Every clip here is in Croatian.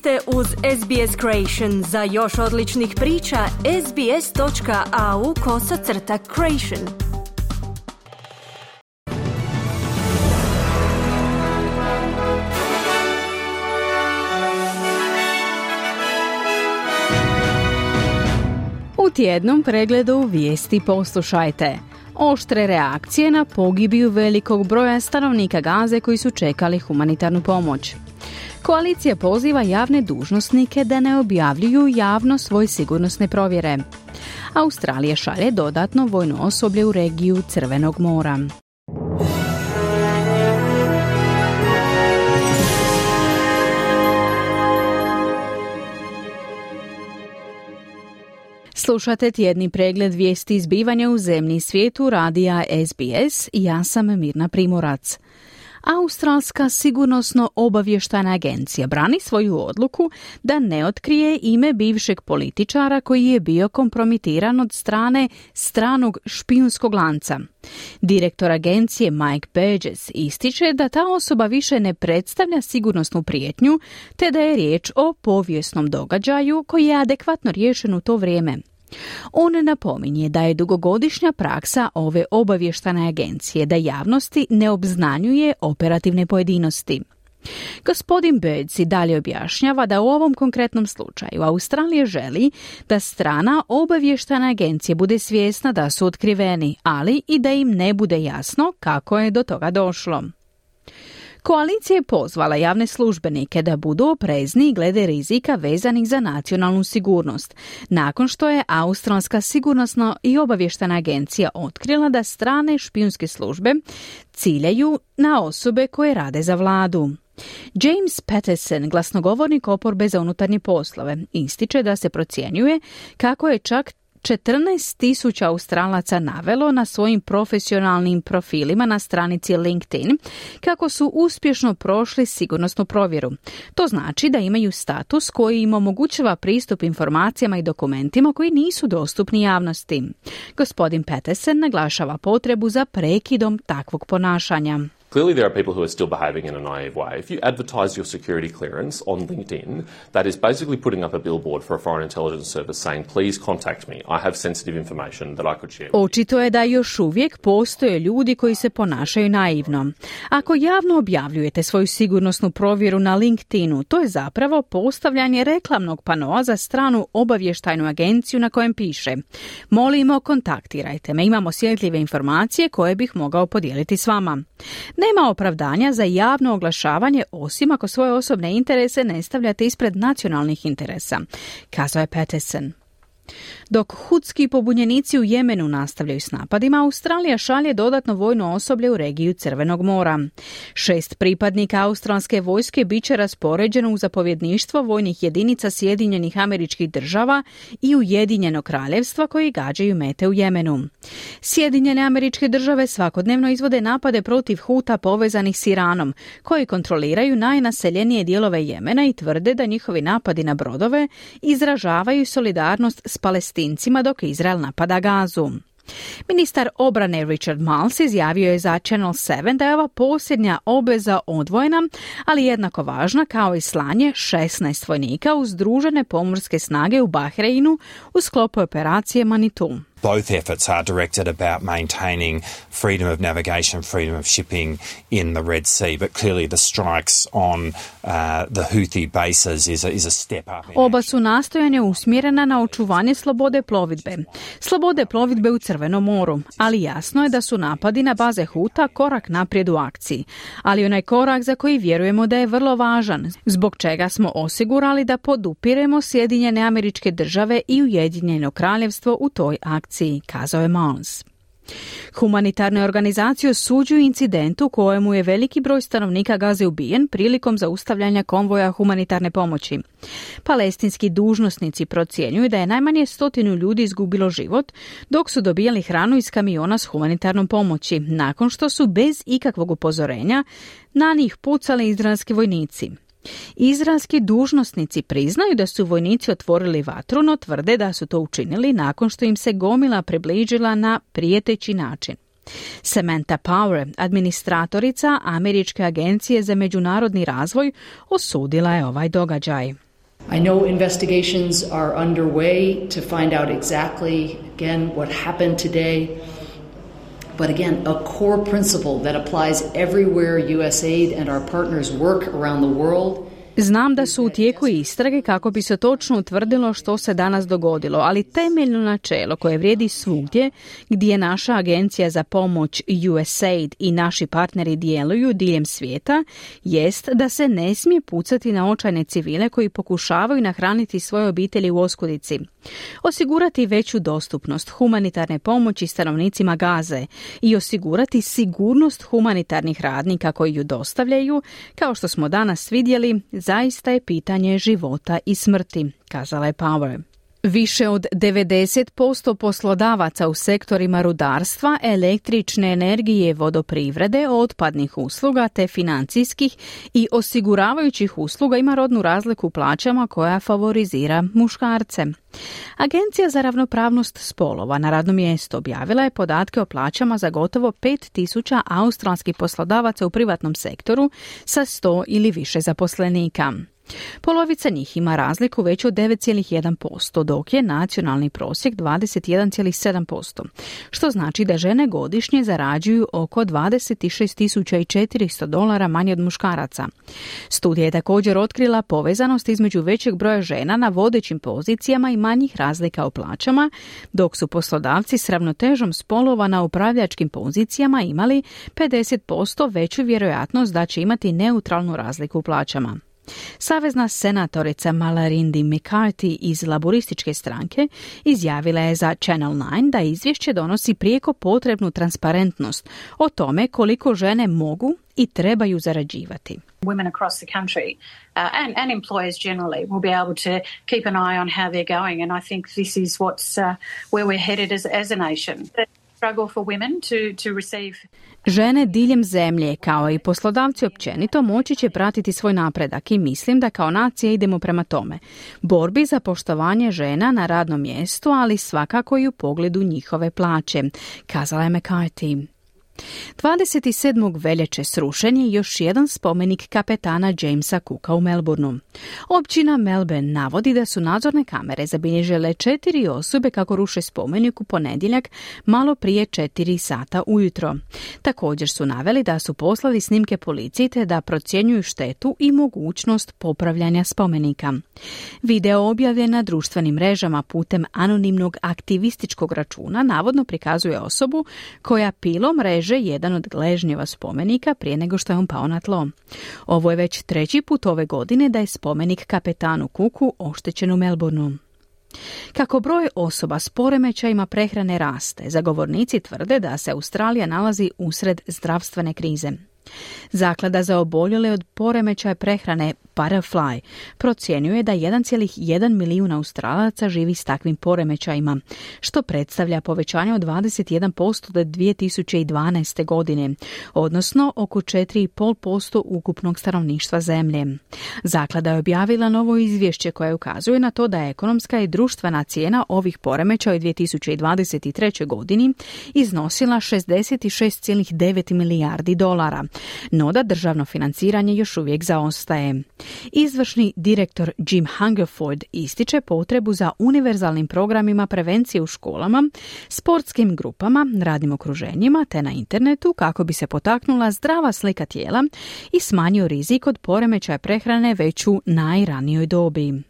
ste uz SBS Creation. Za još odličnih priča, sbs.au kosacrta creation. U tjednom pregledu vijesti poslušajte. Oštre reakcije na pogibiju velikog broja stanovnika Gaze koji su čekali humanitarnu pomoć. Koalicija poziva javne dužnosnike da ne objavljuju javno svoje sigurnosne provjere. Australija šalje dodatno vojno osoblje u regiju Crvenog mora. Slušate tjedni pregled vijesti izbivanja u zemlji svijetu radija SBS ja sam Mirna Primorac. Australska sigurnosno obavještana agencija brani svoju odluku da ne otkrije ime bivšeg političara koji je bio kompromitiran od strane stranog špijunskog lanca. Direktor agencije Mike Burgess ističe da ta osoba više ne predstavlja sigurnosnu prijetnju, te da je riječ o povijesnom događaju koji je adekvatno riješen u to vrijeme. On napominje da je dugogodišnja praksa ove obavještane agencije da javnosti ne obznanjuje operativne pojedinosti. Gospodin Birds i dalje objašnjava da u ovom konkretnom slučaju Australija želi da strana obavještana agencije bude svjesna da su otkriveni, ali i da im ne bude jasno kako je do toga došlo. Koalicija je pozvala javne službenike da budu oprezni glede rizika vezanih za nacionalnu sigurnost, nakon što je Australska sigurnosna i obavještena agencija otkrila da strane špijunske službe ciljaju na osobe koje rade za vladu. James Patterson, glasnogovornik oporbe za unutarnje poslove, ističe da se procjenjuje kako je čak 14 tisuća Australaca navelo na svojim profesionalnim profilima na stranici LinkedIn kako su uspješno prošli sigurnosnu provjeru. To znači da imaju status koji im omogućava pristup informacijama i dokumentima koji nisu dostupni javnosti. Gospodin Petersen naglašava potrebu za prekidom takvog ponašanja. Clearly, there are people who are still behaving in a naive way. If you advertise your security clearance on LinkedIn, that is basically putting up a billboard for a foreign intelligence service saying, please contact me. I have sensitive information that I could share. Očito je da još uvijek postoje ljudi koji se ponašaju naivno. Ako javno objavljujete svoju sigurnosnu provjeru na LinkedInu, to je zapravo postavljanje reklamnog panoa za stranu obavještajnu agenciju na kojem piše Molimo, kontaktirajte me, imamo osjetljive informacije koje bih mogao podijeliti s vama. Nema opravdanja za javno oglašavanje osim ako svoje osobne interese ne stavljate ispred nacionalnih interesa, kazao je Peterson. Dok hudski pobunjenici u Jemenu nastavljaju s napadima, Australija šalje dodatno vojno osoblje u regiju Crvenog mora. Šest pripadnika australske vojske bit će raspoređeno u zapovjedništvo vojnih jedinica Sjedinjenih američkih država i Ujedinjeno kraljevstva koji gađaju mete u Jemenu. Sjedinjene američke države svakodnevno izvode napade protiv Huta povezanih s Iranom, koji kontroliraju najnaseljenije dijelove Jemena i tvrde da njihovi napadi na brodove izražavaju solidarnost s palestincima dok Izrael napada gazu. Ministar obrane Richard Miles izjavio je za Channel 7 da je ova posljednja obveza odvojena, ali jednako važna kao i slanje 16 vojnika uz združene pomorske snage u Bahreinu u sklopu operacije Manitou. Both efforts are directed about maintaining freedom of navigation, freedom of shipping in the Red Sea, but clearly the strikes on uh, the Houthi bases is a, is a step up. Oba su nastojanja usmjerena na očuvanje slobode plovidbe. Slobode plovidbe u Crvenom moru, ali jasno je da su napadi na baze Huta korak naprijed u akciji, ali onaj korak za koji vjerujemo da je vrlo važan, zbog čega smo osigurali da podupiremo Sjedinjene američke države i Ujedinjeno kraljevstvo u toj akciji akciji, kazao je Mons. Humanitarne organizacije osuđuju incidentu kojemu je veliki broj stanovnika Gaze ubijen prilikom zaustavljanja konvoja humanitarne pomoći. Palestinski dužnosnici procjenjuju da je najmanje stotinu ljudi izgubilo život dok su dobijali hranu iz kamiona s humanitarnom pomoći, nakon što su bez ikakvog upozorenja na njih pucali izraelski vojnici. Izraelski dužnosnici priznaju da su vojnici otvorili vatru, no tvrde da su to učinili nakon što im se gomila približila na prijeteći način. Samantha Power, administratorica Američke agencije za međunarodni razvoj, osudila je ovaj događaj. I know investigations are underway to find out exactly, again, what happened today. But again, a core principle that applies everywhere USAID and our partners work around the world Znam da su u tijeku istrage kako bi se točno utvrdilo što se danas dogodilo, ali temeljno načelo koje vrijedi svugdje gdje naša agencija za pomoć USAID i naši partneri djeluju diljem svijeta jest da se ne smije pucati na očajne civile koji pokušavaju nahraniti svoje obitelji u oskudici. Osigurati veću dostupnost humanitarne pomoći stanovnicima Gaze i osigurati sigurnost humanitarnih radnika koji ju dostavljaju, kao što smo danas vidjeli, zaista je pitanje života i smrti, kazala je Power. Više od 90% poslodavaca u sektorima rudarstva, električne energije, vodoprivrede, otpadnih usluga te financijskih i osiguravajućih usluga ima rodnu razliku u plaćama koja favorizira muškarce. Agencija za ravnopravnost spolova na radnom mjestu objavila je podatke o plaćama za gotovo 5000 australskih poslodavaca u privatnom sektoru sa 100 ili više zaposlenika. Polovica njih ima razliku veću od 9,1%, dok je nacionalni prosjek 21,7%, što znači da žene godišnje zarađuju oko 26.400 dolara manje od muškaraca. Studija je također otkrila povezanost između većeg broja žena na vodećim pozicijama i manjih razlika u plaćama, dok su poslodavci s ravnotežom spolova na upravljačkim pozicijama imali 50% veću vjerojatnost da će imati neutralnu razliku u plaćama. Savezna senatorica Malarindi McCarthy iz laborističke stranke izjavila je za Channel 9 da izvješće donosi prijeko potrebnu transparentnost o tome koliko žene mogu i trebaju zarađivati. Women across the country uh, and, and employers generally will be able to keep an eye on how they're going and I think this is what's uh, where we're headed as, as a nation. Žene diljem zemlje, kao i poslodavci općenito, moći će pratiti svoj napredak i mislim da kao nacija idemo prema tome. Borbi za poštovanje žena na radnom mjestu, ali svakako i u pogledu njihove plaće, kazala je McCarthy. 27. veljače srušen je još jedan spomenik kapetana Jamesa Cooka u Melbourneu. Općina Melbourne navodi da su nadzorne kamere zabilježile četiri osobe kako ruše spomenik u ponedjeljak malo prije četiri sata ujutro. Također su naveli da su poslali snimke policiji te da procjenjuju štetu i mogućnost popravljanja spomenika. Video objavljen na društvenim mrežama putem anonimnog aktivističkog računa navodno prikazuje osobu koja pilom mreže jedan od gležnjeva spomenika prije nego što je on pao na tlo. Ovo je već treći put ove godine da je spomenik kapetanu Kuku oštećen u Melbourneu. Kako broj osoba s poremećajima prehrane raste, zagovornici tvrde da se Australija nalazi usred zdravstvene krize. Zaklada za oboljele od poremećaja prehrane Parafly procjenjuje da 1,1 milijuna Australaca živi s takvim poremećajima, što predstavlja povećanje od 21% do 2012. godine, odnosno oko 4,5% ukupnog stanovništva zemlje. Zaklada je objavila novo izvješće koje ukazuje na to da je ekonomska i društvena cijena ovih poremećaja u 2023. godini iznosila 66,9 milijardi dolara, no da državno financiranje još uvijek zaostaje. Izvršni direktor Jim Hungerford ističe potrebu za univerzalnim programima prevencije u školama, sportskim grupama, radnim okruženjima te na internetu kako bi se potaknula zdrava slika tijela i smanjio rizik od poremećaja prehrane već u najranijoj dobi.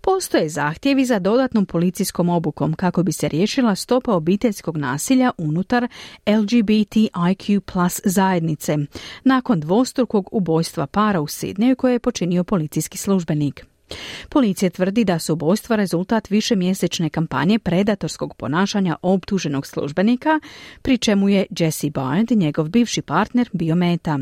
Postoje zahtjevi za dodatnom policijskom obukom kako bi se riješila stopa obiteljskog nasilja unutar LGBTIQ plus zajednice nakon dvostrukog ubojstva para u Sidneju koje je počinio policijski službenik. Policija tvrdi da su ubojstva rezultat višemjesečne kampanje predatorskog ponašanja optuženog službenika, pri čemu je Jesse Bard, njegov bivši partner, bio meta.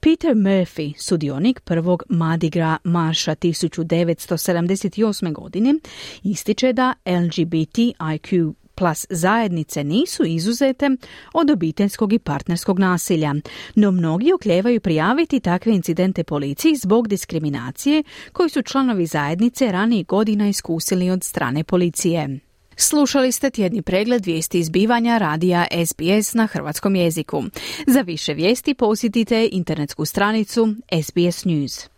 Peter Murphy, sudionik prvog Madigra marša 1978. godine, ističe da LGBTIQ plus zajednice nisu izuzete od obiteljskog i partnerskog nasilja, no mnogi okljevaju prijaviti takve incidente policiji zbog diskriminacije koju su članovi zajednice ranijih godina iskusili od strane policije. Slušali ste tjedni pregled vijesti izbivanja radija SBS na hrvatskom jeziku. Za više vijesti posjetite internetsku stranicu SBS News.